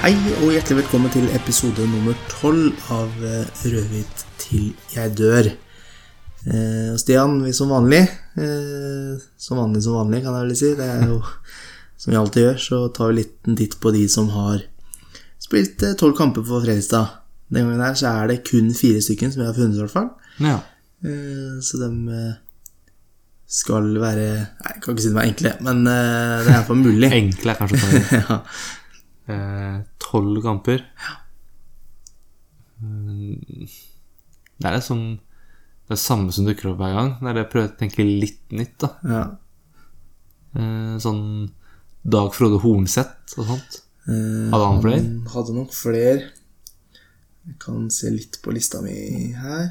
Hei og hjertelig velkommen til episode nummer tolv av eh, Rødhvit til jeg dør. Eh, Stian, vi som vanlig eh, Som vanlig som vanlig, kan jeg vel si. Det er jo som vi alltid gjør, så tar vi en liten titt på de som har spilt eh, tolv kamper for Fredrikstad. Den gangen her så er det kun fire stykker som vi har funnet, i hvert fall. Ja. Eh, Så de eh, skal være Nei, jeg kan ikke si de er enkle, men eh, det er iallfall mulig. Enkle er kanskje ja. Eh, Tolv kamper. Mm, Det er liksom det er samme som dukker opp hver gang. Det er det jeg prøver å tenke litt nytt, da. ja. Eh, Sånn Dag Frode Hornseth og sånt. Eh, Hadde han flere? Han hadde nok flere. Jeg kan se litt på lista mi her.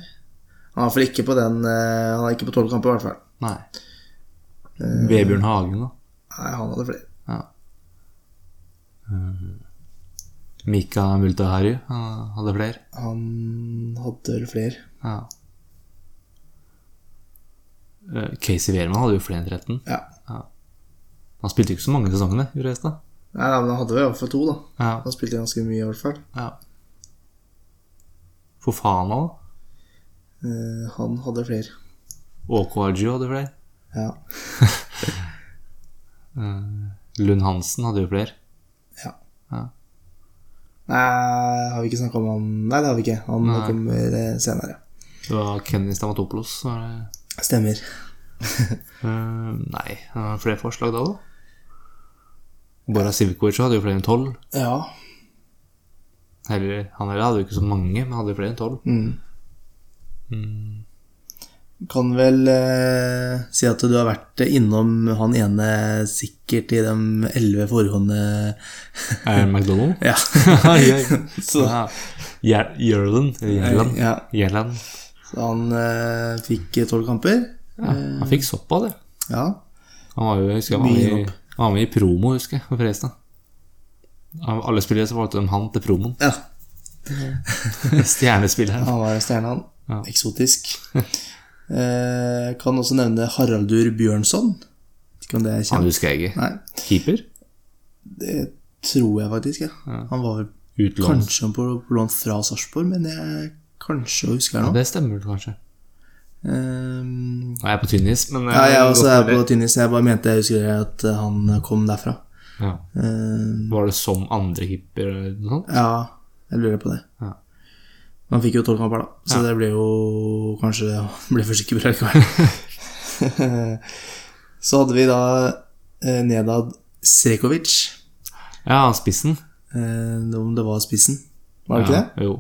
Han er iallfall ikke på den Han er ikke på tolv kamper, i hvert fall. Nei. Vebjørn Hagen, da. Nei, han hadde flere. Ja. Mika Multahari han hadde flere. Han hadde vel flere. Ja. Eh, Casey Wehrman hadde jo flere enn 13. Ja. Han spilte ikke så mange sesonger, gjorde Restad. Nei, men han hadde vel iallfall to, da. Ja. Han spilte ganske mye, i hvert fall. ja. Fofana, da. Eh, han hadde flere. Åkwaji hadde flere. Ja. Lund Hansen hadde jo flere. Nei, har vi ikke snakka om han Nei, det har vi ikke. Han Nei. kommer eh, senere. Det var Kenny Stamatopoulos. Var det... Stemmer. Eh, nei, det var flere forslag da, da. Bora Sivkovic hadde jo flere enn tolv. Ja. Heller, han heller hadde jo ikke så mange, men hadde jo flere enn tolv. Mm. Kan vel eh, si at du har vært innom han ene sikkert i de elleve foregående Er det McDonald? Ja. Så, ja. Jørland. Så han eh, fikk tolv kamper. Ja, han fikk av det. Ja. Han var jo, jeg husker, han var, med, i- han var med i promo, husker jeg, for Fredrikstad. Av alle spillere så valgte de han til promoen. ja. Stjernespilleren. Han var stjerne, han. Ja. Eksotisk. Eh, kan også nevne Haraldur Bjørnson. Ikke om det er Han husker jeg ikke. Nei, Keeper? det tror jeg faktisk. Ja. Han var vel Utlånt. kanskje på, på lån fra Sarpsborg, men jeg kanskje husker Ja, nå. det stemmer vel kanskje. Um, jeg er på tynnis, men ja, jeg også er på. Tynnis. Jeg bare mente jeg husker at han kom derfra. ja. Um, Var det som andre hipper eller noe sånt? ja, jeg lurer på det. Ja. Han fikk jo tolv kamper, da, så det ble jo kanskje ble for sikker bra likevel. så hadde vi da eh, Nedad Srekovic. Ja, spissen. Eh, om det var spissen. Var det ikke det? Jo.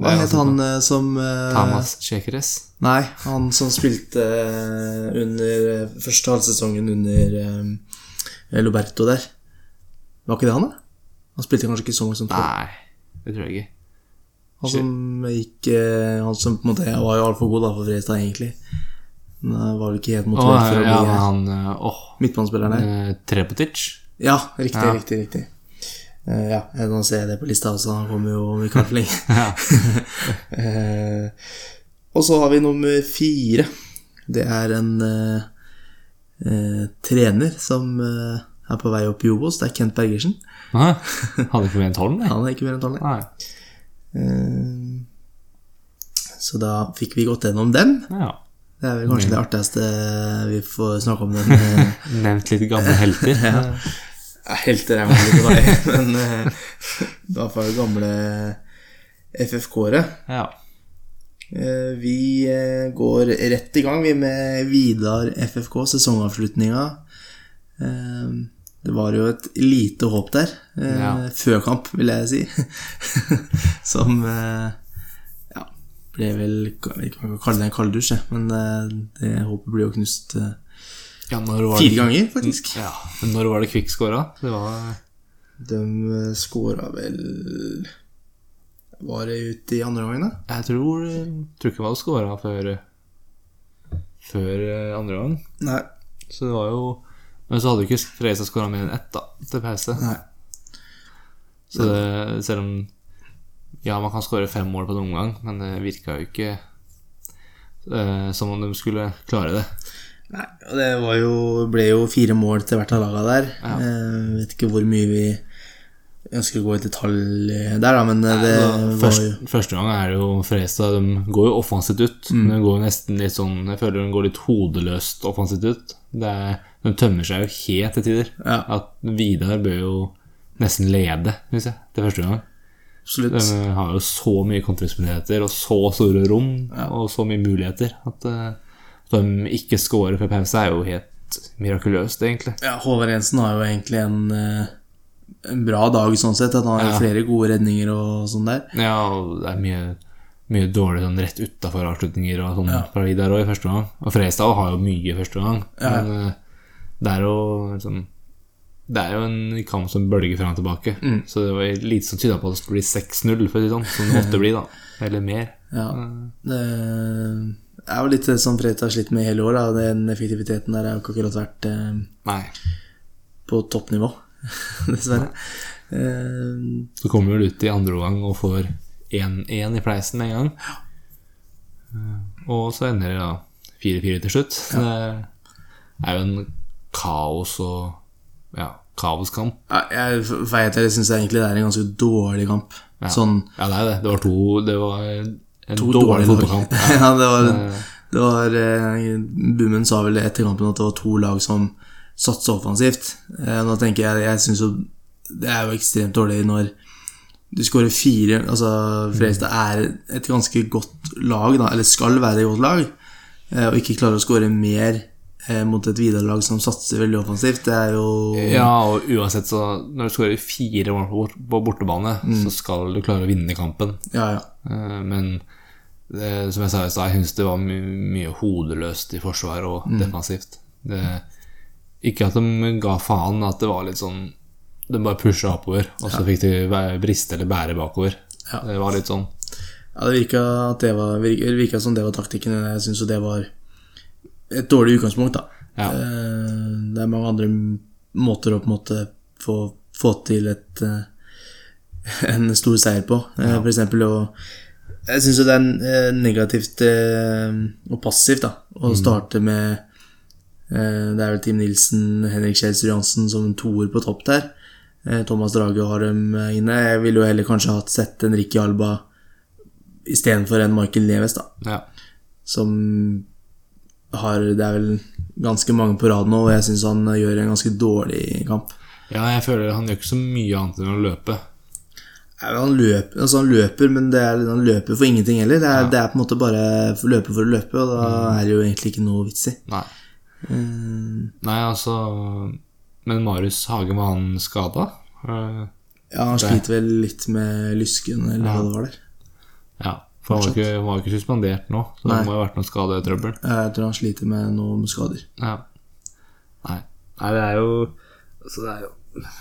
Det Hva het altså han eh, som eh, Tamas Chekeres. Nei, han som spilte eh, under eh, første halvsesongen under Loberto der. Var ikke det han, da? Han spilte kanskje ikke så mye som tolv. Nei, det tror jeg ikke. Han som gikk eh, Han som på en måte var jo altfor god da for Fredrikstad, egentlig. Men han var vel ikke helt motivert for å bli men eh, han eh, Åh, midtbanespilleren der. Trepetic. Ja, riktig, Ja. riktig, riktig. Uh, ja, nå ser jeg det på lista også. Han kommer jo om ikke altfor lenge. Ja. Eh, og så har vi nummer fire. Det er en uh, eh, trener som eh, er på vei opp i Obos. Det er Kent Bergersen. Nei, Hadde ikke mer enn tolv, nei. Han er ikke mer enn tolv. nei. nei. Eh, så da fikk vi gått gjennom dem. Ja. Det er vel kanskje det artigste vi får snakke om den. eh, Nevnt litt gamle helter. Ja, helter er man ikke deg, men da i hvert fall gamle FFK-ere. Ja. Eh, Vi eh, går rett i gang vi med Vidar FFK, sesongavslutninga. Det var jo et lite håp der, eh, Ja. før kamp, vil jeg si, som eh, ja, ble vel Jeg vet ikke om man kan kalle det en kalddusj, men eh, det håpet ble jo knust eh, ja når var fire ganger, faktisk. Ja, men når var det Kvikk skåra? Det var De eh, skåra vel Var det ute i andre gangen, da? Jeg tror, tror ikke var skåra før Før eh, andre gang. Nei. Så det var jo Men så hadde jo ikke Fredrikstad skåra mer enn ett da til pause. Så det, selv om Ja, man kan skåre fem mål på en omgang, men det virka jo ikke eh, som om de skulle klare det. Nei, og det var jo, ble jo fire mål til hvert av laga der. Eh, vet ikke hvor mye vi ønsker å gå i detalj der, da, men Nei, det Så var jo første gang er det jo Frestad De går jo offensivt ut. Mm. De går jo nesten litt sånn Jeg føler de går litt hodeløst offensivt ut. Det er, de tømmer seg jo helt til tider. Ja. At Vidar bør jo nesten lede, syns jeg, til første gang. Absolutt. De har jo så mye kontringsmuligheter og så store rom og så mye muligheter at eh, de ikke scorer før pause, er jo helt mirakuløst, egentlig. Ja, Håvard Jensen har jo egentlig en, eh, en bra dag sånn sett. At han har Ja. flere gode redninger og sånn der. Ja, og det er mye, mye dårlig sånn rett utafor avslutninger og sånn fra Vidar òg i første gang. Og Frestad har jo mye i første gang, Ja. men eh, det er jo liksom, det er jo en kamp som bølger fram og tilbake. Mm. Så det var lite som tyda på at det skulle bli 6-0, for å si det sånn. Som det måtte bli, da. Eller mer. Ja. Det er jo litt sånn Fredrik har slitt med hele år. Da. Den effektiviteten der har jo ikke akkurat vært eh, Nei. på toppnivå, dessverre. Eh, Så kommer du vel ut i andre omgang og får 1-1 i pleisen med en gang. Eh, Og så ender det da 4-4 til slutt. Ja. Det er jo en kaos og ja, kaoskamp. ja, jeg veit jeg syns egentlig det er en ganske dårlig kamp. Sånn Ja, det er det. Det var to Det var en to dårlig fotballkamp. ja, det var, det var eh, Bummen sa vel etter kampen at det var to lag som satsa offensivt. Eh, Nå tenker jeg Jeg syns jo det er jo ekstremt dårlig når du skårer fire Altså, Fredrikstad er et ganske godt lag, da, eller skal være et godt lag, eh, og ikke klarer å skåre mer mot et Vidar-lag som satser veldig offensivt. Det er jo Ja, og uansett så Når du skårer fire mål på bortebane, Mm. så skal du klare å vinne kampen. Ja, ja. Eh, Men det, som jeg sa i stad, jeg syns det var my mye hodeløst i forsvar og Mm. defensivt. Det, ikke at de ga faen, at det var litt sånn De bare pusha oppover, og så fikk de briste eller bære bakover. Ja. Det var litt sånn. Ja, det virka, at det var, virka som det var taktikken. Jeg syns jo det var et dårlig utgangspunkt, da. Ja. Eh, Det er mange andre måter å på en måte få, få til et eh, en stor seier på. Ja. For eksempel å Jeg syns jo det er eh, negativt eh, og passivt da å starte med eh, Det er vel Team Nilsen, Henrik Kjelsrud Johansen som toer på topp der. Eh, Thomas Drage har dem eh, inne. Jeg ville jo heller kanskje hatt sett en Ricky Alba istedenfor en Michael Neves, da. Ja. Som har Det er vel ganske mange på rad nå, og jeg syns han gjør en ganske dårlig kamp. ja, jeg føler han gjør ikke så mye annet enn å løpe. Ja, Han løper, altså han løper, men det er, han løper for ingenting heller. Det er, det er på en måte bare løpe for å løpe, og da er det jo egentlig ikke noe vits i. Nei. Eh, Nei, altså Men Marius Hagen, var han skada? Ja, han sliter vel litt med lysken, eller hva det var der. Ja. For han var ikke, han var ikke suspendert nå, så Nei. det må jo ha vært noe skadetrøbbel. Jeg tror han sliter med noen skader. Ja. Nei. Nei, det er jo Så det er jo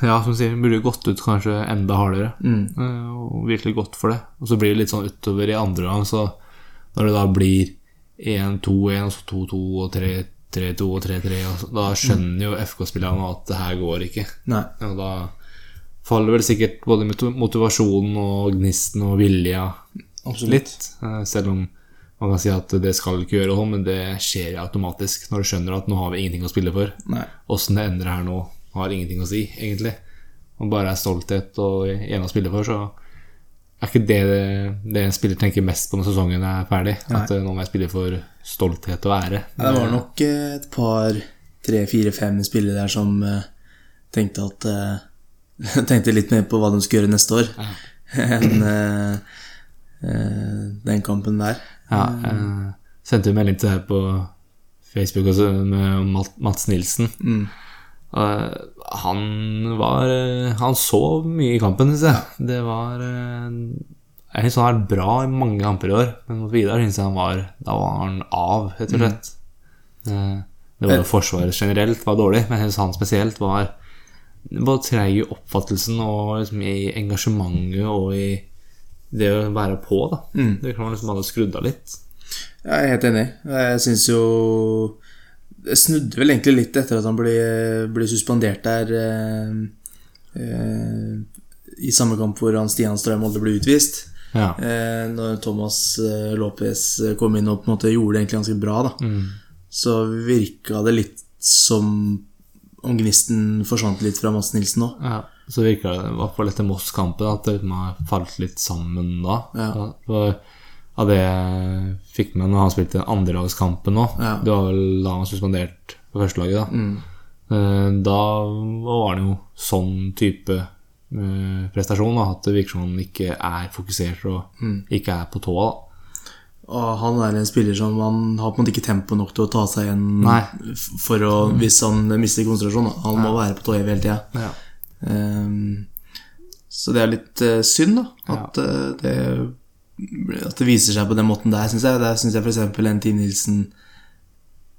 Ja, som du sier, burde gått ut kanskje enda hardere. Mm. Og virkelig godt for det. Og så blir det litt sånn utover i andre gang, så når det da blir 1-2-1, og så 2-2 og 3-2 og 3-3, og da skjønner jo FK-spillerne at det her går ikke. Nei. Og da faller vel sikkert både motivasjonen og gnisten og vilja Absolutt. litt. eh, Selv om man kan si at det skal ikke gjøre sånn, men det skjer automatisk når du skjønner at nå har vi ingenting å spille for. Nei. Åssen det endrer her nå, har ingenting å si, egentlig. Om bare er stolthet og igjen å spille for, så er ikke det det en spiller tenker mest på når sesongen er ferdig. At eh, nå må jeg spille for stolthet og ære. Nei, det var nok eh, et par, tre, fire, fem spillere der som tenkte at Tenkte litt mer på hva de skulle gjøre neste år enn den kampen der. Ja, jeg sendte jo melding til deg på Facebook også, med Mats Nilsen. Eh, han var eh, Han så mye i kampen, syns jeg. Det var eh, Jeg syns han har vært bra i mange kamper i år, men mot Vidar syns jeg han var Da var han av, rett og slett. Eh, Det var jo Forsvaret generelt var dårlig, men jeg syns han spesielt var Både treig i oppfattelsen og liksom i engasjementet og i det å være på, da. Det kan man liksom hadde skrudd av litt. Jeg er helt enig. Jeg syns jo Det snudde vel egentlig litt etter at han ble, ble suspendert der eh, eh, i samme kamp hvor han Stian Strøm Molde ble utvist. Ja. Eh, når Thomas eh, Lopez kom inn og på en måte gjorde det egentlig ganske bra, da, så virka det litt som om gnisten forsvant litt fra Mads Nilsen òg. Ja. så virka det i hvert fall etter Moss-kampen at det liksom har falt litt sammen da. Ja. For av det jeg fikk med når han spilte andrelagskampen nå Ja. Det var vel da han var suspendert på førstelaget, da. Mm. Eh, Da var det jo sånn type eh, prestasjon, da, at det virker som han ikke er fokusert og Mm. ikke er på tåa. da. Og han er en spiller som han har på en måte ikke tempo nok til å ta seg igjen Nei. for å, hvis han mister konsentrasjon. Han Han må være på tå hele tida. Ja. Ehm, så det er litt eh, synd, da. At, eh, det, at det viser seg på den måten der, syns jeg. Der syns jeg f.eks. Team Nilsen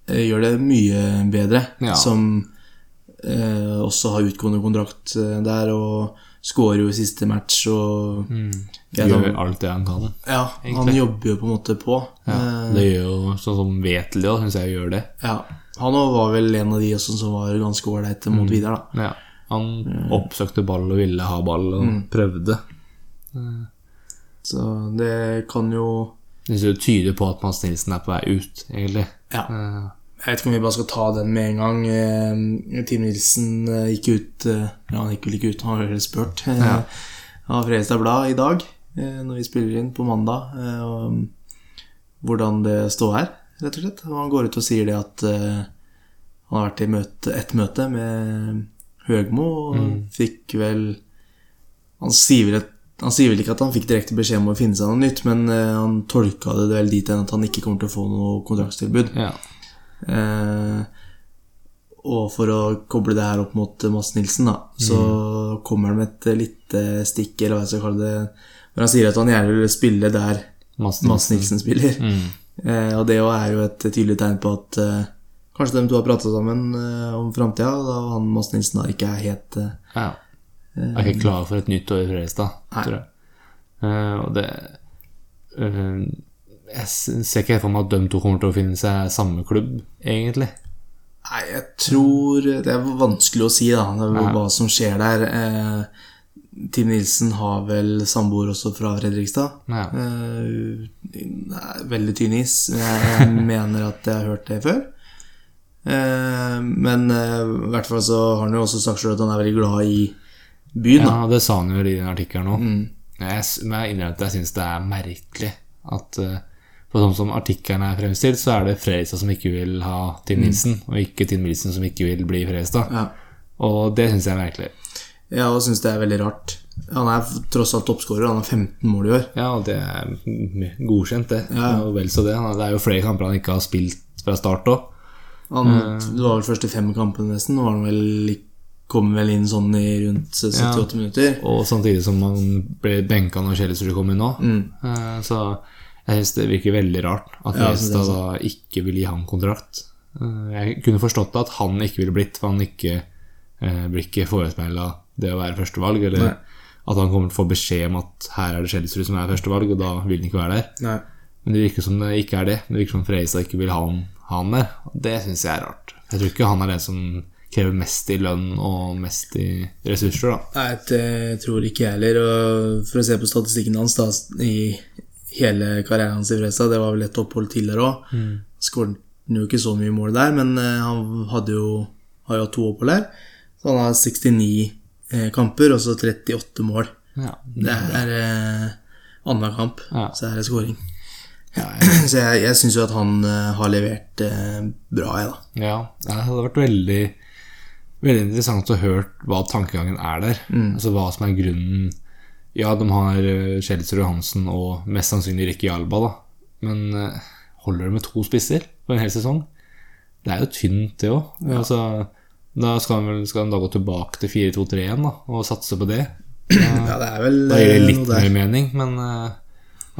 eh, gjør det mye bedre. Ja. Som eh, også har utgående kontrakt der, og skårer jo i siste match og mm. Gjør han, alt det han kan. Ja, han jobber jo på en måte på. Ja. Eh, Det gjør jo sånn som Vetel, da, syns jeg gjør det. ja. Han var vel en av de også som var ganske ålreite Mm. mot Vidar, da. Ja. Han oppsøkte ball og ville ha ball og prøvde. Så det kan jo det tyder på at Mads Nilsen er på vei ut, egentlig. Ja. Eh, Jeg vet ikke om vi bare skal ta den med en gang. Eh, Team Nilsen eh, gikk ut Ja, han gikk vel ikke ut, han har vel spurt. Ja. Av Fredrikstad Blad i dag, når vi spiller inn på mandag, hvordan det står her, rett og slett. Og han går ut og sier det at han har vært i møte, et møte med Høgmo mm. fikk vel han sier, vel han sier vel ikke at han fikk direkte beskjed om å finne seg noe nytt, men eh, han tolka det vel dit hen at han ikke kommer til å få noe kontraktstilbud. ja. Eh, og for å koble det her opp mot Mads Nilsen, da, så kommer han med et lite stikk, eller hva jeg skal kalle det, hvor han sier at han gjerne vil spille der Mads Mads Nilsen spiller. Mm. Eh, og det er jo et tydelig tegn på at eh, kanskje de to har prata sammen eh, om framtida, da han Mads Nilsen da ikke er helt eh, Ja. Er ikke klar for et nytt år i Fredrikstad, tror jeg. Eh, og det eh, Jeg ser ikke helt for meg at de to kommer til å finne seg samme klubb, egentlig. Nei, jeg tror Det er vanskelig å si, da, Ja. hva som skjer der. Eh, Team Nilsen har vel samboer også fra Fredrikstad. Ja. Eh, veldig tynn is. Jeg mener at jeg har hørt det før. Eh, men eh, i hvert fall så har han jo også sagt selv at han er veldig glad i byen. Da. Ja, det sa han jo i den artikkelen òg. Mm. Jeg, men jeg innrømmer at jeg syns det er merkelig at uh, for sånn som artikkelen er fremstilt, så er det Fredrikstad som ikke vil ha Tim Nilsen, og ikke Tim Nilsen som ikke vil bli Fredrikstad. Ja. Og det syns jeg er merkelig. Jeg syns det er veldig rart. Han er tross alt toppskårer. Han har 15 mål i år. Ja, og det er godkjent, det. Ja. Og vel så det. Det er jo flere kamper han ikke har spilt fra start òg. Han, Det var vel første fem kampene nesten. Nå var han vel kom vel inn sånn i rundt 78 minutter. Og samtidig som han ble benka når Kjellesrud kom inn nå. Mm. Eh, Så jeg syns det virker veldig rart at Ja, synes det Fredrikstad da ikke vil gi han kontrakt. Eh, Jeg kunne forstått at han ikke ville blitt, for han ikke eh, blir ikke forespeila det å være førstevalg. Eller Nei. at han kommer til å få beskjed om at her er det Kjellesrud som er førstevalg, og da vil han ikke være der. Nei. Men det virker som det ikke er det. Det virker som Freisa ikke vil ha han, ha han der. Det syns jeg er rart. Jeg tror ikke han er den som krever mest i lønn og mest i ressurser, da. Nei, det tror ikke jeg heller. Og for å se på statistikken hans da, i hele karrieren hans i Freisa, det var vel et opphold til der òg. Mm. Skåret jo ikke så mye mål der, men eh, han hadde jo, har jo hatt to opphold der. Så han har 69 eh, kamper og så 38 mål. Ja. Det er eh, annenhver kamp, Ja. så er det scoring. Ja, jeg- Så jeg, jeg syns jo at han uh, har levert uh, bra, jeg, da. Ja, det hadde vært veldig Veldig interessant å høre hva tankegangen er der. Altså hva som er grunnen Ja, de har eh, Kjelsrud Hansen og mest sannsynlig Ricky Alba, da. Men uh, holder det med to spisser på en hel sesong? Det er jo tynt, det òg. Altså, da skal han, vel, skal han da gå tilbake til 4-2-3 igjen da, og satse på det. Ja, det er vel Da gir det litt mer mening, men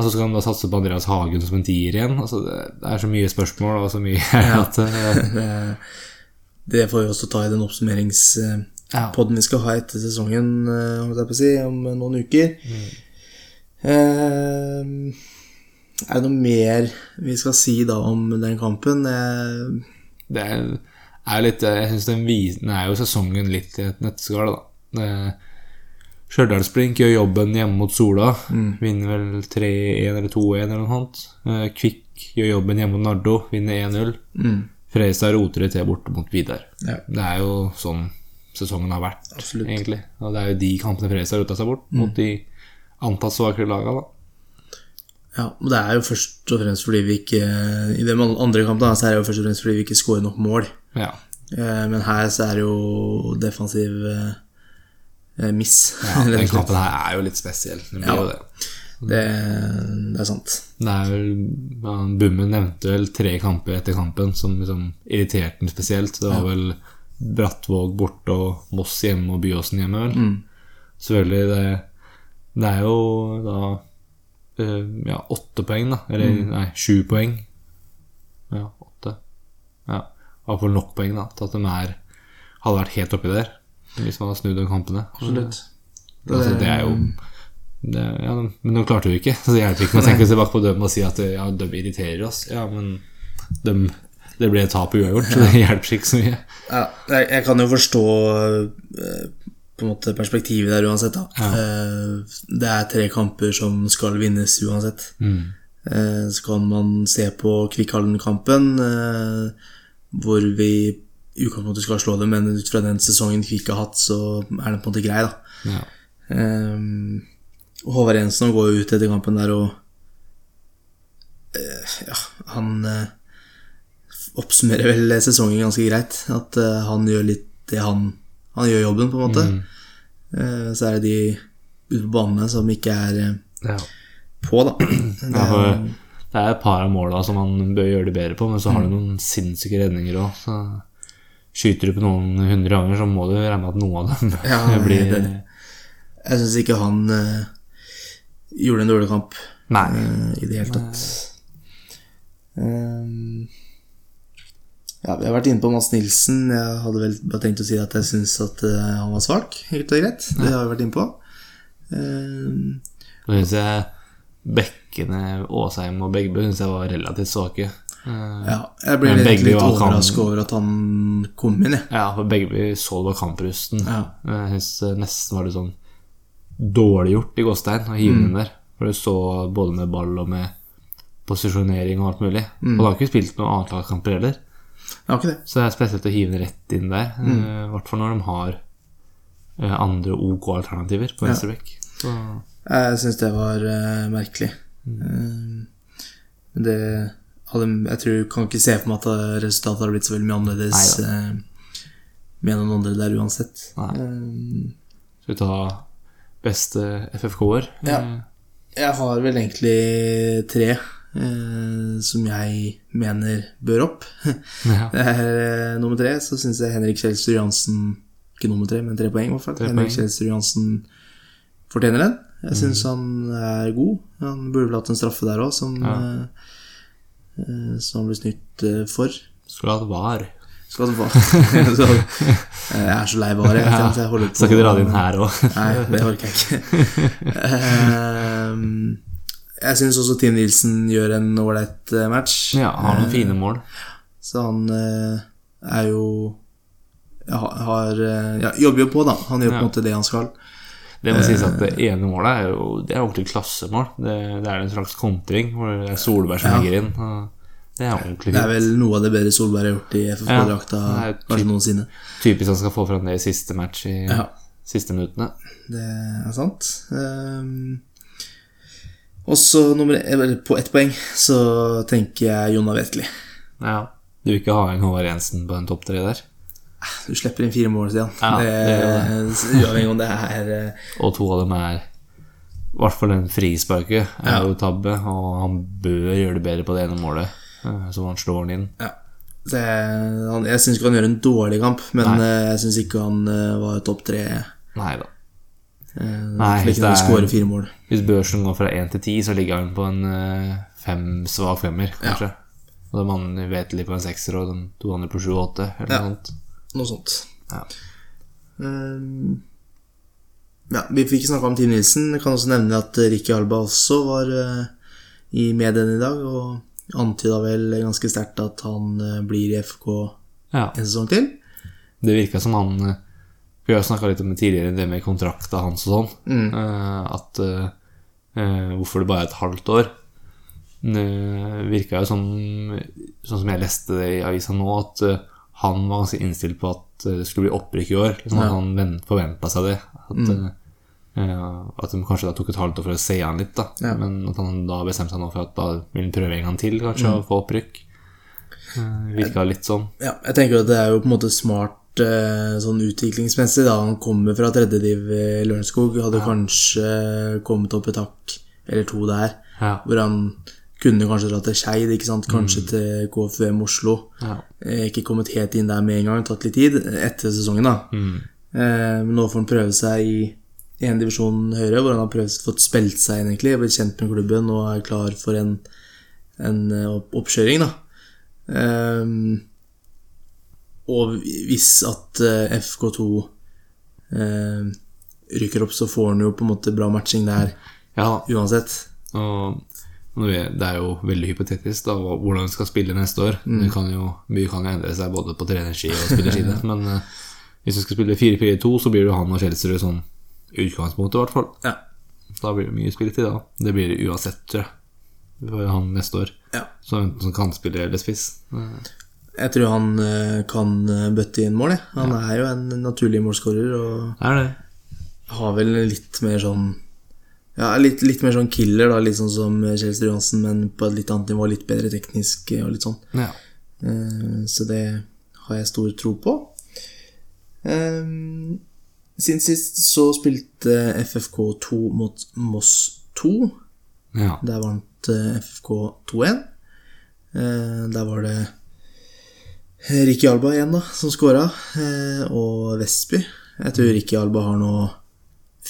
eh, så skal han da satse på Andreas Hagen som en tier igjen? Altså, det, er så mye spørsmål og så mye at eh, Det- får vi også ta i den oppsummeringspodden vi skal ha etter sesongen, eh, si, om noen uker. Eh, er det noe mer vi skal si da om den kampen? Eh, Det er, er litt Jeg synes den, den er jo sesongen litt i et nøtteskall, da. Det- Stjørdalsblink gjør jobben hjemme mot Sola. Vinner vel 3-1 eller 2-1 eller noe sånt. Eh, Kvikk gjør jobben hjemme mot Nardo. Vinner 1-0. mm, Fredrikstad roter det til borte mot Vidar. ja. Det er jo sånn sesongen har vært, Absolutt. egentlig. Og det er jo de kampene Fredrikstad har rota seg bort, mot de antatt svakere laga, da. Ja, og det er jo først og fremst fordi vi ikke I de andre kampene så er det jo først og fremst fordi vi ikke scorer nok mål. Ja. Eh, Men her så er det jo defensiv eh, miss. ja den kampen her er jo litt spesiell. Det blir Ja. jo det. det, det er sant. Det er vel, Bummen nevnte vel tre kamper etter kampen som liksom irriterte den spesielt. Det var vel Brattvåg borte og Moss hjemme og Byåsen hjemme, vel. Mm. Selvfølgelig, det, det er jo da eh, ja, åtte poeng, da. Eller Mm. nei, sju poeng. Ja, åtte. Ja, Iallfall nok poeng da, til at de er, hadde vært helt oppi der. Hvis man har snudd de kampene. Absolutt. Altså, det er jo det, ja, Men de klarte jo ikke. Så det hjelper ikke å tenke tilbake på dem og si at ja, de irriterer oss. Ja, men de, det ble et tap uavgjort, så det hjelper ikke så mye. Ja, jeg, jeg kan jo forstå eh, på en måte perspektivet der uansett. da. Eh, Det er tre kamper som skal vinnes uansett. Mm. Så kan man se på Kvikkhallen-kampen, eh, hvor vi utgangspunktet skal slå dem, men ut fra den sesongen Kvikk har hatt, så er den på en måte grei, da. Ja. Um, Håvard Jensen går jo ut etter kampen der og uh, Ja, han uh, oppsummerer vel sesongen ganske greit. At uh, han gjør litt det han Han gjør jobben, på en måte. Eh, så er det de ute på banene som ikke er Ja. på, da. Det Ja, er, for det er et par av måla som man bør gjøre det bedre på, men så har du noen sinnssyke redninger òg. Skyter du på noen hundre ganger, så må du regne med at noen av dem Ja, blir det- jeg syns ikke han uh, gjorde en dårlig kamp Nei. Uh, i det hele tatt. Um, ja, vi har vært inne på Mads Nilsen. Jeg hadde vel bare tenkt å si at jeg syns at eh, han var svak. Helt og greit. Det har vi vært inne på. Um, Så syns jeg bekkene Åsheim og Begbø synes jeg var relativt svake. Eh, ja, jeg ble litt, litt overraska over at han kom inn, jeg. Ja, for Beggebø så det var kamprusten. Ja. Jeg syns nesten var det sånn dårliggjort i Gåstein å hive den inn der. For du så både med ball og med posisjonering og alt mulig. Og du har ikke spilt noen annetlagskamper heller. Jeg ikke det. Så det er spesielt å hive den rett inn der. eh, I hvert fall når de har eh, andre OK alternativer på venstrebekk. Så Jeg syns det var uh, merkelig. Men det hadde, Jeg tror kan ikke se for meg at eh, resultatet hadde blitt så veldig mye annerledes uh, med noen andre der uansett. Nei. Um, skal vi ta beste FFK-er? Ja. jeg har vel egentlig tre eh, som jeg mener bør opp. Ja. Det er eh, nummer tre, så syns jeg Henrik Kjelsrud Jansen Ikke nummer tre, men tre poeng, i hvert fall. Tre Henrik poeng. Kjelsrud Jansen fortjener den. Jeg syns han er god. Han burde vel hatt en straffe der òg, som, Ja. eh, eh, som han ble snytt eh, for. Skulle hatt VAR. Skal du få. så, eh, jeg er så lei bare. Ja. at jeg holder på Skal ikke dra det inn her òg. Nei, det orker jeg ikke. Jeg syns også Tim Nilsen gjør en ålreit match. Ja, har noen fine mål. Så han er jo har, har ja, Jobber jo på, da. Han gjør på en måte det han skal. Det må sies at det ene målet er jo Det er ordentlig klassemål. Det, det er en slags kontring hvor det er Solberg som Ja. ligger inn. og Det er ordentlig Det er vel noe av det bedre Solberg har gjort i FFK-drakta Ja, kanskje noensinne. Typisk han skal få fram det i siste match i Ja. siste minuttene. Det er sant. Um, også så på ett poeng så tenker jeg Jonna Vetkeli. Ja. Du vil ikke ha en Håvard Jensen på en topp tre der? Du slipper inn fire mål, Stian. Ja, Uavhengig om det er eh, Og to av dem er I hvert fall den frisparket er Ja. jo tabbe, og han bør gjøre det bedre på det ene målet, eh, så han slår den inn. Ja. Det, han, jeg syns ikke han gjør en dårlig kamp, men Nei. eh, jeg syns ikke han var topp tre. Nei da. Nei, å er-. Hvis børsen går fra én til ti, så ligger han på en fem, svak femmer, kanskje. Og da man vet litt på en sekser, og de to andre på sju og åtte, eller Ja. noe sånt. Noe sånt. Ja. Um, ja, vi fikk snakka om Team Nilsen. Jeg kan også nevne at Ricky Alba også var uh, i mediene i dag, og antyda vel ganske sterkt at han uh, blir i FK ja. en sesong til. Det virka som han uh, Vi har snakka litt om det tidligere, det med kontrakta hans og sånn. Mm. eh, At Hvorfor det bare er et halvt år. Det virka jo som Sånn som jeg leste det i avisa nå, at han var ganske innstilt på at at det skulle bli opprykk i år. Liksom, At han forventa seg det. At, Mm. uh, at de kanskje da tok et halvt år for å se han litt, da. Ja. Men at han da bestemte seg nå for at da vil han prøve en gang til, kanskje, Mm. å få opprykk. Uh, Virka litt sånn. Ja, jeg tenker at det er jo på en måte smart eh, sånn utviklingsmessig, da. Han kommer fra tredjediv i Lørenskog, hadde kanskje kommet opp et hakk eller to der, Ja. hvor han kunne kanskje dra til Skeid, kanskje mm. til KFUM Oslo. Ja. Eh, Ikke kommet helt inn der med en gang, tatt litt tid etter sesongen, da. Eh, Men nå får han prøve seg i en divisjon høyere, hvor han har prøvd, fått spilt seg inn, egentlig, blitt kjent med klubben og er klar for en, en eh, oppkjøring, da. Eh, og hvis at eh, FK2 eh, rykker opp, så får han jo på en måte bra matching der ja. uansett. Og det er jo veldig hypotetisk da, hvordan vi skal spille neste år. Det kan jo, mye kan jo endre seg både på trenerski og spillerside. men uh, hvis vi skal spille 4-4-2, så blir det han og Kjelsrud sånn utgangspunktet, i hvert fall. Ja. Da blir det mye spilletid, da. Det blir det uansett, tror jeg. For han neste år. ja. Så enten som kantspiller eller spiss. Uh. Jeg tror han eh, kan bøtte inn mål, jeg. Han er jo en naturlig målskårer og det? har vel litt mer sånn Ja, litt, litt mer sånn killer, da, litt sånn som Kjelsrud Johansen, men på et litt annet nivå, litt bedre teknisk og litt sånn. Ja. Eh, Så det har jeg stor tro på. Eh, Siden sist så spilte FFK2 mot Moss 2. ja. Der vant eh, FFK 2-1. Eh, Der var det Ricky Alba igjen, da, som scora. Og Vestby. Jeg tror Ricky Alba har nå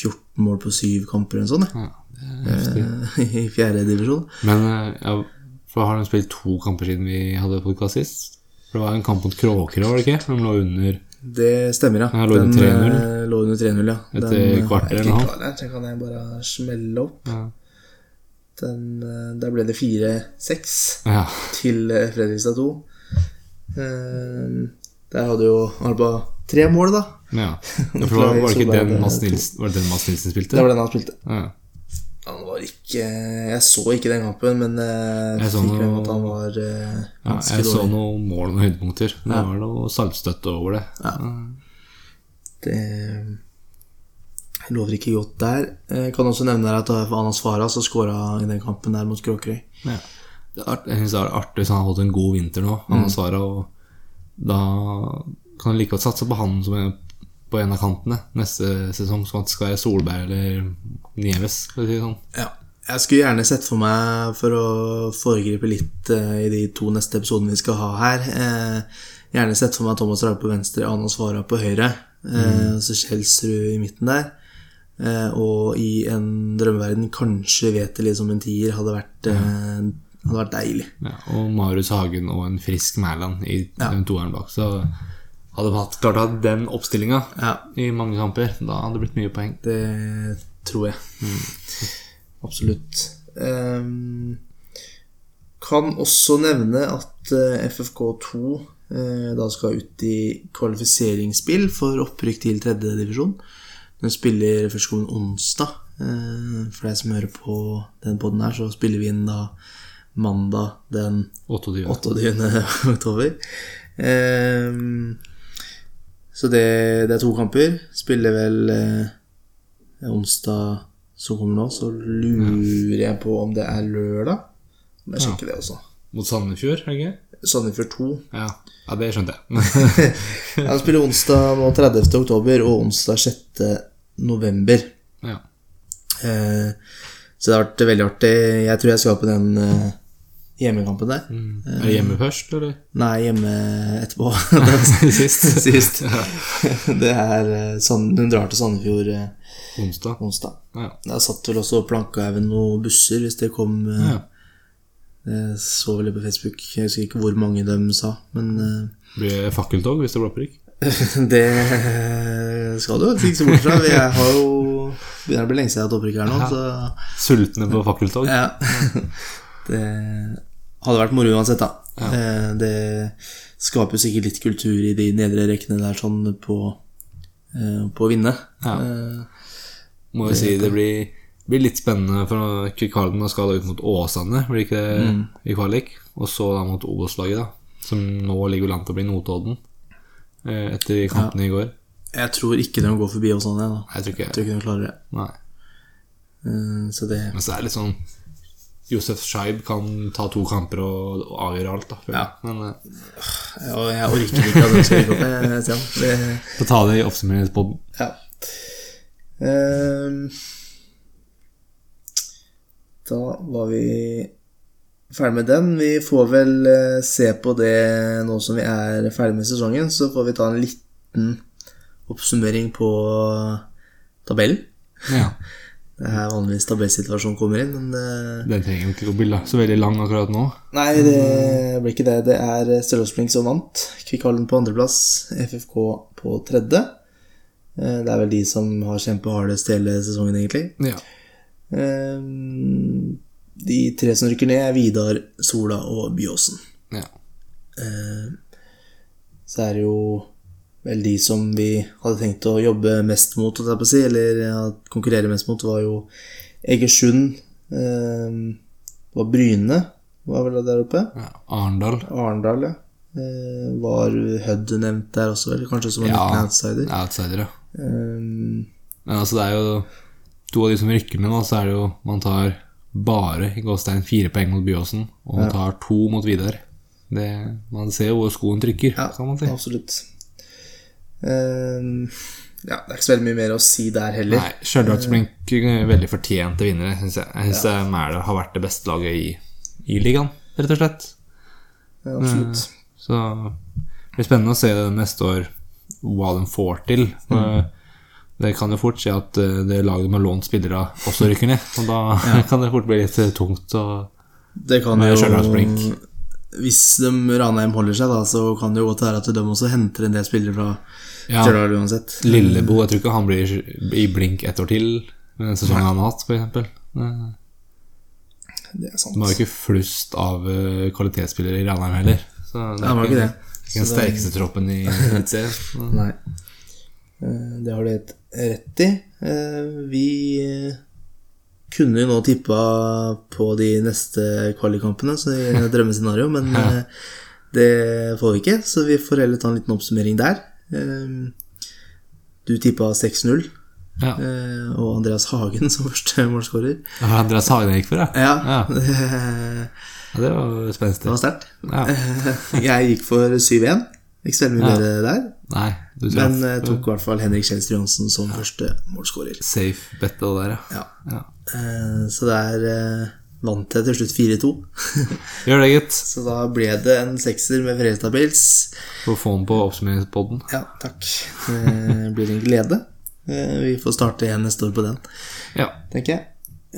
14 mål på syv kamper eller noe sånt. ja. Jeg. I fjerde divisjon. Men eh, ja, for har de spilt to kamper siden vi hadde podkast sist? For det var en kamp mot Kråkerø, var det ikke? For de lå under Det stemmer, ja. Den lå under 3-0. eh, lå under 3-0, ja. Etter Den, eh, kvarter eller noe. Den kan jeg bare smelle opp. Ja. Den, eh, der ble det 4-6 ja. til eh, Fredrikstad 2. Eh, Der hadde jo Alba tre mål, da. Ja. ja for var, var det ikke den Mads Nilsen, var det den Mads Nilsen spilte? Det var den han spilte. Ja. Han var ikke Jeg så ikke den kampen, men jeg Jeg fikk med at han var eh, Ja, jeg så noen mål og noen høydepunkter. Det var noe saltstøtte over det. Det lover ikke godt der. Jeg kan også nevne at Anas Farah så skåra i den kampen der mot Kråkerøy. Ja. Jeg synes det er artig hvis han har hatt en god vinter nå, Anna mm. og da kan han like godt satse på han som er på en av kantene neste sesong, som at det skal være Solberg eller Nieves, for å si det sånn. Ja. Jeg skulle gjerne sett for meg, for å foregripe litt eh, i de to neste episodene vi skal ha her eh, Gjerne sett for meg Thomas Rabe på venstre, Anas Svara på høyre. Eh, Så Kjelsrud i midten der. Eh, og i en drømmeverden kanskje Veteli som en tier hadde vært, eh, hadde vært deilig. Ja, og Marius Hagen og en frisk Mæland i den toeren bak. Så hadde de klart å ha den oppstillinga Ja, i mange kamper, da hadde det blitt mye poeng. det tror jeg. Absolutt. Um, kan også nevne at eh, FFK2 eh, da skal ut i kvalifiseringsspill for opprykk til tredjedivisjon. Den spiller førstkommende onsdag. Eh, for deg som hører på den poden her, så spiller vi inn da mandag den 28. 28. oktober. Ehm, så det, det er to kamper. Spiller vel eh, onsdag som kommer nå, så lurer jeg på om det er lørdag. Må jeg sjekke det også. Mot Sandefjord, er det ikke? Sandefjord 2. Ja. ja, det skjønte jeg. Han spiller onsdag nå 30. oktober og onsdag 6. november. ja. Eh, så det har vært veldig artig. Jeg tror jeg skal på den eh, hjemmekampen der. Er det hjemme først, eller? Nei, hjemme etterpå. Sist. Sist. Det er eh, sånn, Hun drar til Sandefjord eh, Onsdag. onsdag. Ja. Jeg satt vel også over noen busser hvis det kom eh, ja. Jeg så vel det på Facebook. Jeg husker ikke hvor mange de sa, men eh, Blir det fakkeltog hvis det blir opprykk? det skal du ikke se bort fra. Jeg har jo begynner å bli lenge siden jeg har hatt opprykk her nå, så Sultne på fakkeltog? ja. Det hadde vært moro uansett, da. Eh, Det skaper sikkert litt kultur i de nedre rekkene der, sånn på, eh, på å vinne. Ja. Eh, Må jo si det blir, blir litt spennende, for Kvikkhalden skal da ut mot Åsane, blir ikke det i kvalik? Og så da mot Obos-laget, da. Som nå ligger an til å bli Notodden. eh, etter kampene i går. Jeg tror ikke de går forbi sånn, da. Jeg tror ikke Jeg tror ikke de klarer det. Nei. Eh, Så det Men så er det litt sånn Josef Scheib kan ta to kamper og, og avgjøre alt, da. føler jeg. Men Og jeg orker ikke at den skal rykke opp, jeg, Det få ta det i oppsummeringspodden. Ja. Ehm, da var vi ferdig med den. Vi får vel eh, se på det nå som vi er ferdig med sesongen. Så får vi ta en liten oppsummering på tabellen. Ja. Det er vanligvis tabellsituasjonen kommer inn, men eh, Den trenger jo ikke å bli så veldig lang akkurat nå. Nei, det blir ikke det. Det er Stølåsblink som vant. Kvikkhallen på andreplass. FFK på tredje. Eh, Det er vel de som har kjempa hardest hele sesongen, egentlig. Ja. Eh, De tre som rykker ned, er Vidar, Sola og Byåsen. ja. Eh, Så er det jo vel de som vi hadde tenkt å jobbe mest mot, eller ja, konkurrere mest mot, var jo Egersund, eh, var Bryne, var vel der oppe. ja. Arendal. Arendal, ja. Eh, var Hødd nevnt der også, vel? kanskje som en Ja. outsider? Outsider, ja. Eh, Men altså, det er jo to av de som rykker nå, så er det jo Man tar bare i gåstein fire poeng mot Byåsen, og man tar to mot Vidar. Det, man ser jo hvor skoen trykker, ja, kan man si. absolutt. Eh, ja, det er ikke så veldig mye mer å si der heller. Nei, Stjørdalsblink er veldig fortjente vinnere, syns jeg. Jeg syns ja. Mæle har vært det beste laget i, i ligaen, rett og slett. Ja, absolutt. Så det blir spennende å se neste år hva de får til. Mm. Det kan jo fort skje at eh, det laget de har lånt spillere av, også rykker ned. Og da kan det fort bli litt eh, tungt. Det kan jo Hvis de Ranheim holder seg, da, så kan det jo godt være at de også henter en del spillere fra Ja. Gerard uansett. Lillebo, jeg tror ikke han blir i blink ett år til med den sesongen han har hatt, f.eks. Det er sant. De har jo ikke flust av eh, kvalitetsspillere i Ranheim heller. Så det Ja, ikke det. ikke den sterkeste troppen i Eliteserien. Nei. Eh, Det har du helt rett i. Eh, Vi kunne jo nå tippa på de neste kvalikkampene, så det er et drømmescenario, men det får vi ikke, så vi får heller ta en liten oppsummering der. Eh, Du tippa 6-0, Ja. eh, og Andreas Hagen som første målskårer. Det var Andreas Hagen jeg gikk for, ja. Ja, Ja. det ja det var spenstig. var sterkt. Ja. Jeg gikk for 7-1. Ikke så mye Ja. bedre der. Nei, Men jeg tok i hvert fall Henrik Kjelstrid Johansen som første målskårer. safe bet det der, ja. Ja. ja. Eh, Så det eh, vant jeg til slutt 4-2. Gjør det, gitt. Så da ble det en sekser med Fredrikstad-Pils. Får få den på oppsummeringspodden. Ja, takk. Det blir en glede. Eh, Vi får starte igjen neste år på den, Ja. tenker jeg.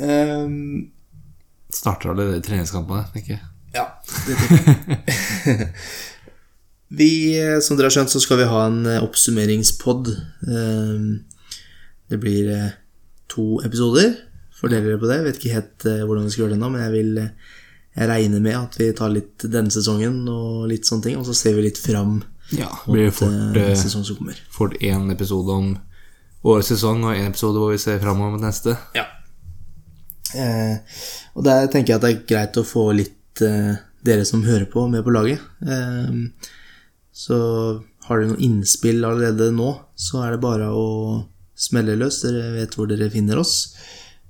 Um, Starter allerede treningskampene, tenker jeg. Ja, det tenker jeg. Vi, som dere har skjønt, så skal vi ha en eh, oppsummeringspod. Um, Det blir eh, to episoder. Fordeler dere på det. Jeg vet ikke helt eh, hvordan vi skal gjøre det nå, men jeg vil eh, Jeg regner med at vi tar litt denne sesongen og litt sånne ting, og så ser vi litt fram Ja, blir det mot fort, eh, eh, som kommer. fort én episode om årets sesong og én episode hvor vi ser framover mot neste. Ja. Eh, og der tenker jeg at det er greit å få litt eh, dere som hører på, med på laget. Eh, så har dere noen innspill allerede nå, så er det bare å smelle løs. Dere vet hvor dere finner oss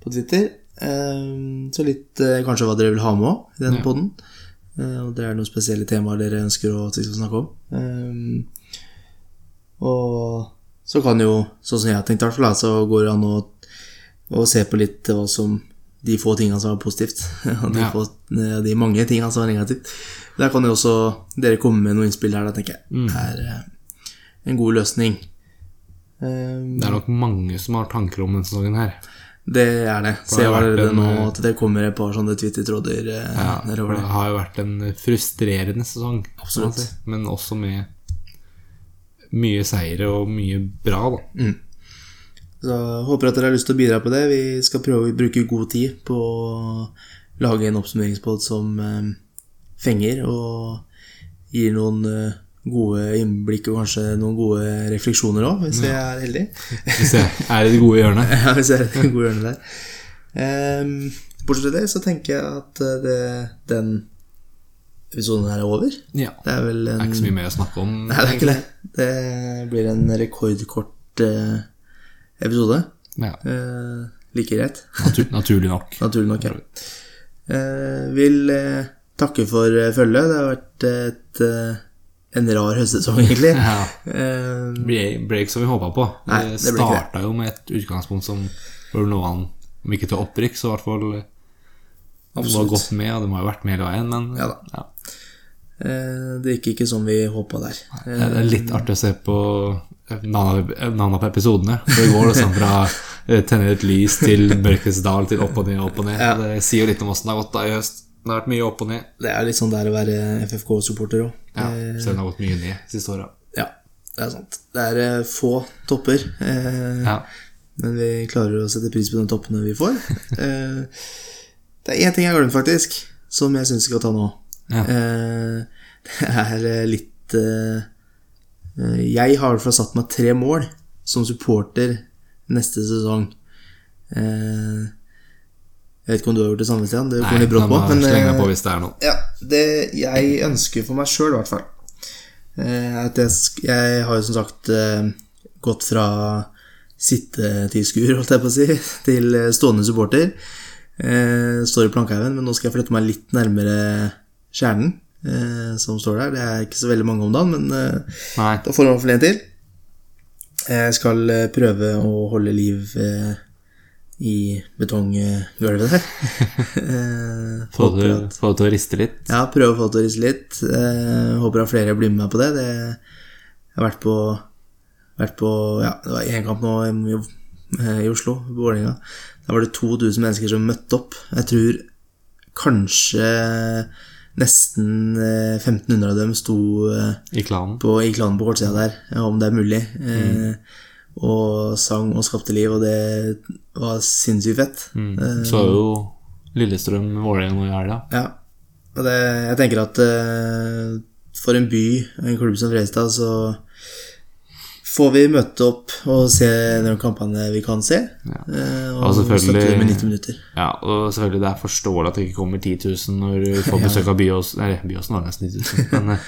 på Twitter. Eh, så litt eh, kanskje hva dere vil ha med òg i denne Ja. poden. Eh, og det er noen spesielle temaer dere ønsker å- snakke om. Eh, og så kan jo, sånn som jeg har tenkt så går det an å å se på litt hva som de få tingene som var positivt, og de, Ja. få, de mange tingene som var negativt. Der kan jo også dere komme med noen innspill her, da, tenker jeg. Mm. er eh, en god løsning. Um, Det er nok mange som har tanker om denne sesongen her. Det er det. Det jeg har det nå eh, at det kommer et par sånne Twitter-tråder eh, Ja, nedover det det. har jo vært en frustrerende sesong, Absolutt. si. men også med mye seire og mye bra, da. Så håper at dere har lyst til å bidra på det. Vi skal prøve å bruke god tid på å lage en oppsummeringspod som eh, fenger og gir noen eh, gode innblikk og kanskje noen gode refleksjoner òg, hvis jeg er heldig. Hvis jeg er i det gode hjørnet. Ja, hvis jeg er i det gode hjørnet der. Um, bortsett fra det så tenker jeg at eh, det, den episoden her er over. Ja. Det er vel Det en er ikke så mye mer å snakke om. Nei, det er ikke det. Det blir en rekordkort uh, episode. Ja, Uh, like greit. natur, naturlig nok. Naturlig nok, ja. Uh, vil takke for følget. Det har vært et, en rar høstsesong, egentlig. Ja. Det ble, ikke som vi håpa på. Nei, det det starta jo med et utgangspunkt som var noe annet, Om ikke til opprykk, så i hvert fall Absolutt. var godt med. Og det må ha vært med hele veien, men Ja da. eh, det gikk ikke som vi håpa der. Det er- litt artig å se på navnet på episodene. For det går liksom fra tenne et lys til Mørkets dal til opp og ned, opp og ned. Ja. Det sier jo litt om åssen det har gått da i høst. Det har vært mye opp og ned. Det er litt sånn der å være FFK-supporter òg. Ja, Selv om det har gått mye ned siste åra. ja, det er sant. Det er eh, få topper. eh, Ja. Men vi klarer å sette pris på de toppene vi får. Eh, det er én ting jeg har glemt, faktisk, som jeg syns vi skal ta nå. Ja. Eh, det er eh, litt eh, eh, Jeg har i hvert fall satt meg tre mål som supporter neste sesong. Eh, jeg vet ikke om du har gjort det samme, Stian. Det kommer litt brått på. Men eh, på hvis det er noe. ja, det jeg ønsker for meg sjøl, i hvert fall eh, at jeg, jeg har jo som sagt eh, gått fra sittetilskuer, holdt jeg på å si, til eh, stående supporter. Eh, står i plankehaugen, men nå skal jeg flytte meg litt nærmere kjernen eh, som står der. Det er ikke så veldig mange om dagen, men eh, Nei. da får jeg iallfall en til. Jeg skal eh, prøve å holde liv eh, i betonggulvet der. Eh, Få det til å riste litt. ja, prøve å få det til å riste litt. Eh, håper at flere blir med meg på det. det jeg har vært på, vært på Ja, det var én kamp nå i, i Oslo, på Vålerenga. Da var det 2000 mennesker som møtte opp. Jeg tror kanskje nesten eh, 1500 av dem sto eh, I klanen. på, i klanen på kortsida der, om det er mulig. Eh, og sang og skapte liv, og det var sinnssykt fett. Mm. Så er jo Lillestrøm-Vålerenga nå i helga. Ja, og det, jeg tenker at uh, for en by, en klubb som Fredrikstad, så får vi møte opp og se de kampene vi kan se. eh, og Og selvfølgelig- med 90 minutter. Ja, og selvfølgelig det er forståelig at det ikke kommer 10 000 når du får besøk av Byås Nei, Byåsen var nesten 10 000, men eh,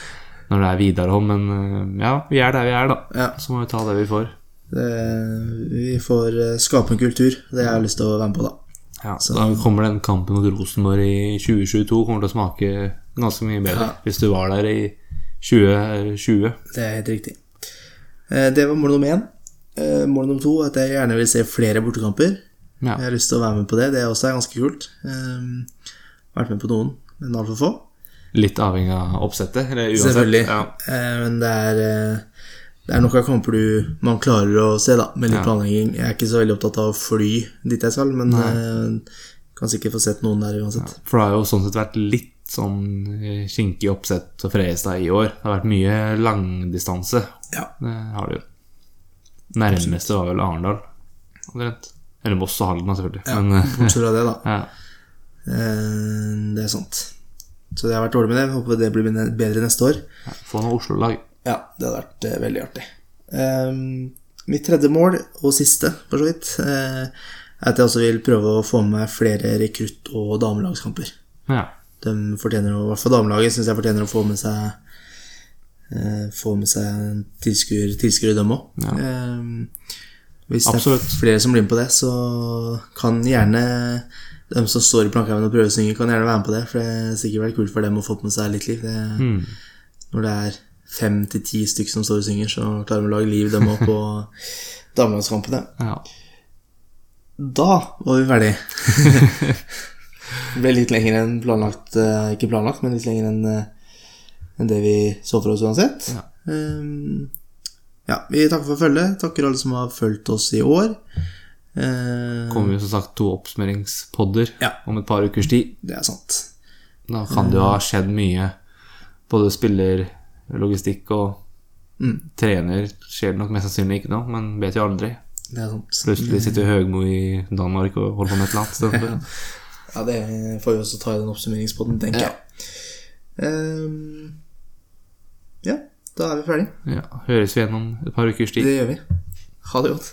når det er Vidarholm. Men eh, ja, vi er der vi er, da. Ja. Så må vi ta det vi får. Det, vi får eh, skape en kultur. Det har jeg lyst til å være med på, da. Ja, Da kommer den kampen mot Rosenborg i 2022 kommer til å smake ganske mye bedre. Hvis du var der i 2020. Det er helt riktig. Eh, Det var mål nummer én. Eh, Mål nummer to er at jeg gjerne vil se flere bortekamper. Ja. Jeg har lyst til å være med på det. Det er også ganske kult. Vært med på noen, men altfor få. Litt avhengig av oppsettet. Eller uansett. Selvfølgelig. Ja. Eh, men det er, eh, det er nok av kamper du, man klarer å se, da, med litt Ja. planlegging. Jeg er ikke så veldig opptatt av å fly dit jeg skal, men eh, kan sikkert få sett noen der uansett. For det har jo sånn sett vært litt sånn eh, kinkig oppsett for Fredrikstad i år. Det har vært mye langdistanse. Ja. Det har det jo. Nærmeste var vel Arendal, omtrent. Eller Moss og Halden, selvfølgelig. Ja, Men eh, Bortsett fra det, da. ja. Eh, det er sant. Så det har vært dårlig med det. Håper det blir bedre neste år. Få noe Oslo-lag. Ja, det hadde vært eh, veldig artig. Um, mitt tredje mål, og siste for så vidt, eh, er at jeg også vil prøve å få med meg flere rekrutt- og damelagskamper. Ja. De fortjener å, i hvert fall damelaget syns jeg fortjener å få med seg eh, Få med seg en tilskuer, i dem òg. hvis det Absolutt. er flere som blir med på det, så kan gjerne de som står i plankehaugen og prøver å synge, kan gjerne være med på det. For det er sikkert vært kult for dem å få med seg litt liv. Det, Mm. Når det er fem til ti stykker som står og synger, så klarer vi å lage liv dem òg på damelandskampene. ja. Da var vi ferdig. det ble litt lenger enn planlagt. eh, Ikke planlagt, men litt lenger enn eh, enn det vi så for oss uansett. Ja. Um, ja, vi takker for følget. Takker alle som har fulgt oss i år. Uh, Kommer jo som sagt to oppsummeringspodder Ja. om et par ukers tid. det er sant. Da kan det jo ha skjedd mye. Både spiller, logistikk og Mm. trener skjer det nok mest sannsynlig ikke noe, men vet jo aldri. Plutselig sitter Høgmo i Danmark og holder på med et eller annet. Ja, det får vi også ta i den oppsummeringspodden, tenker Ja. jeg. Um, ja, da er vi ferdig. Ja, høres vi igjen om et par ukers tid. Det gjør vi. Ha det godt.